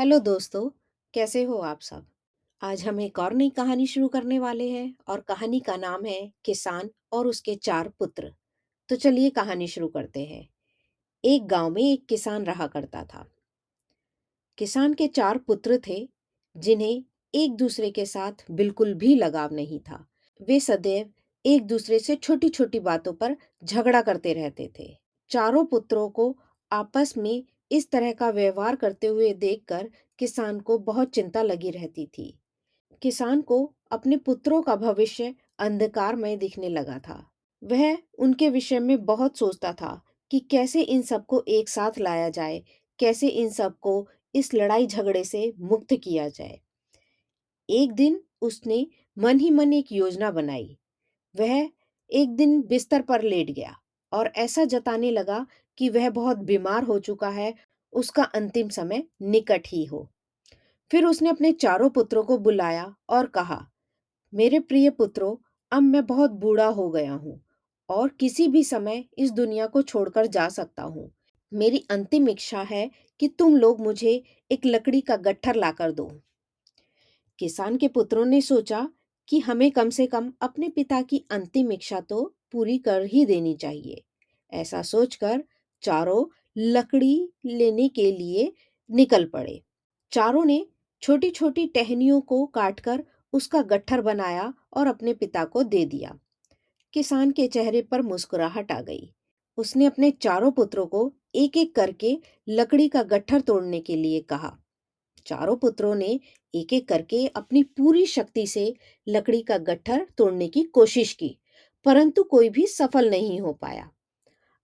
Hello दोस्तों, कैसे हो आप सब? आज हम एक और नई कहानी शुरू करने वाले हैं और कहानी का नाम है किसान और उसके चार पुत्र। तो चलिए कहानी शुरू करते हैं। एक गाँव में एक किसान रहा करता था। किसान के चार पुत्र थे, जिन्हें एक दूसरे के साथ बिल्कुल भी लगाव नहीं था। वे सदैव एक दूसरे से छोटी छोटी बातों पर झगड़ा करते रहते थे। चारों पुत्रों को आपस में इस तरह का व्यवहार करते हुए देखकर किसान को बहुत चिंता लगी रहती थी। किसान को अपने पुत्रों का भविष्य अंधकारमय दिखने लगा था। वह उनके विषय में बहुत सोचता था कि कैसे इन सबको एक साथ लाया जाए, कैसे इन सबको इस लड़ाई झगड़े से मुक्त किया जाए। एक दिन उसने मन ही मन एक योजना बनाई। वह एक दिन बिस्तर पर लेट गया और ऐसा जताने लगा कि वह बहुत बीमार हो चुका है, उसका अंतिम समय निकट ही हो। फिर उसने अपने चारों पुत्रों को बुलाया और कहा, मेरे प्रिय पुत्रों, अब मैं बहुत बूढ़ा हो गया हूँ और किसी भी समय इस दुनिया को छोड़कर जा सकता हूँ। मेरी अंतिम इच्छा है कि तुम लोग मुझे एक लकड़ी का गट्ठर लाकर दो। किसान के पुत्रों ने सोचा कि हमें कम से कम अपने पिता की अंतिम इच्छा तो पूरी कर ही देनी चाहिए। ऐसा सोचकर चारों लकड़ी लेने के लिए निकल पड़े। चारों ने छोटी छोटी टहनियों को काटकर उसका गट्ठर बनाया और अपने पिता को दे दिया। किसान के चेहरे पर मुस्कुराहट आ गई। उसने अपने चारों पुत्रों को एक एक करके लकड़ी का गट्ठर तोड़ने के लिए कहा। चारों पुत्रों ने एक एक करके अपनी पूरी शक्ति से लकड़ी का गट्ठर तोड़ने की कोशिश की, परंतु कोई भी सफल नहीं हो पाया।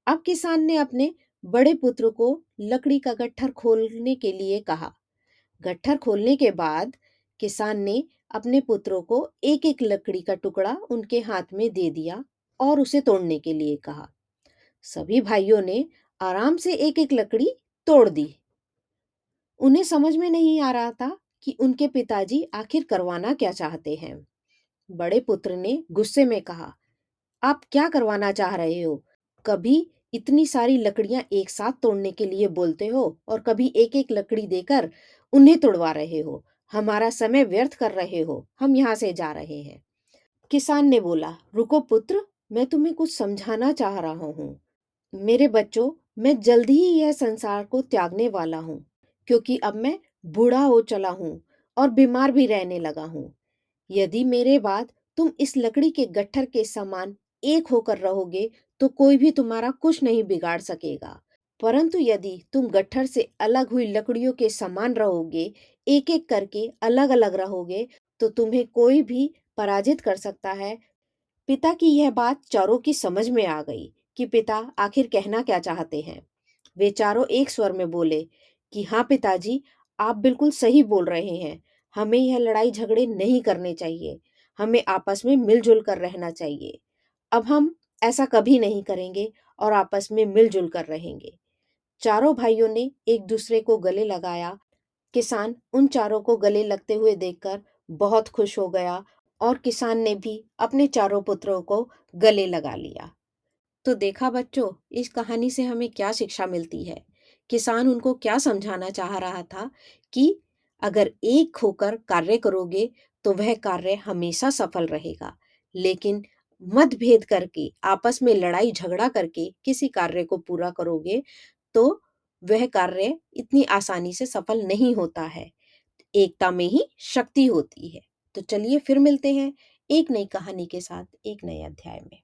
अब किसान ने अपने बड़े पुत्र को लकड़ी का गट्ठर खोलने के लिए कहा। गट्ठर खोलने के बाद किसान ने अपने पुत्रों को एक एक लकड़ी का टुकड़ा उनके हाथ में दे दिया और उसे तोड़ने के लिए कहा। सभी भाइयों ने आराम से एक एक लकड़ी तोड़ दी। उन्हें समझ में नहीं आ रहा था कि उनके पिताजी आखिर करवाना क्या चाहते हैं। बड़े पुत्र ने गुस्से में कहा, आप क्या करवाना चाह रहे हो? कभी इतनी सारी लकड़ियाँ एक साथ तोड़ने के लिए बोलते हो और कभी एक एक लकड़ी देकर उन्हें तोड़वा रहे हो। हमारा समय व्यर्थ कर रहे हो। हम यहाँ से जा रहे हैं। किसान ने बोला, रुको पुत्र, मैं तुम्हें कुछ समझाना चाह रहा हूँ। मेरे बच्चों, मैं जल्दी ही यह संसार को त्यागने वाला हूँ, क्योंकि अब मैं बूढ़ा हो चला हूँ और बीमार भी रहने लगा हूँ। यदि मेरे बाद तुम इस लकड़ी के गट्ठर के समान एक होकर रहोगे तो कोई भी तुम्हारा कुछ नहीं बिगाड़ सकेगा। परंतु यदि तुम गट्ठर से अलग हुई लकड़ियों के समान रहोगे एक एक करके अलग अलग रहोगे तो तुम्हें कोई भी पराजित कर सकता है। पिता की यह बात चारों की समझ में आ गई कि पिता आखिर कहना क्या चाहते हैं। वे चारों एक स्वर में बोले कि हाँ पिताजी, आप बिल्कुल सही बोल रहे हैं। हमें यह लड़ाई झगड़े नहीं करने चाहिए। हमें आपस में मिलजुल कर रहना चाहिए। अब हम ऐसा कभी नहीं करेंगे और आपस में मिलजुल कर रहेंगे। चारों भाइयों ने एक दूसरे को गले लगाया। किसान उन चारों को गले लगते हुए देखकर बहुत खुश हो गया और किसान ने भी अपने चारों पुत्रों को गले लगा लिया। तो देखा बच्चों, इस कहानी से हमें क्या शिक्षा मिलती है? किसान उनको क्या समझाना चाह रहा था कि अगर एक होकर कार्य करोगे तो वह कार्य हमेशा सफल रहेगा, लेकिन मतभेद करके, आपस में लड़ाई झगड़ा करके किसी कार्य को पूरा करोगे तो वह कार्य इतनी आसानी से सफल नहीं होता है। एकता में ही शक्ति होती है। तो चलिए फिर मिलते हैं एक नई कहानी के साथ, एक नए अध्याय में।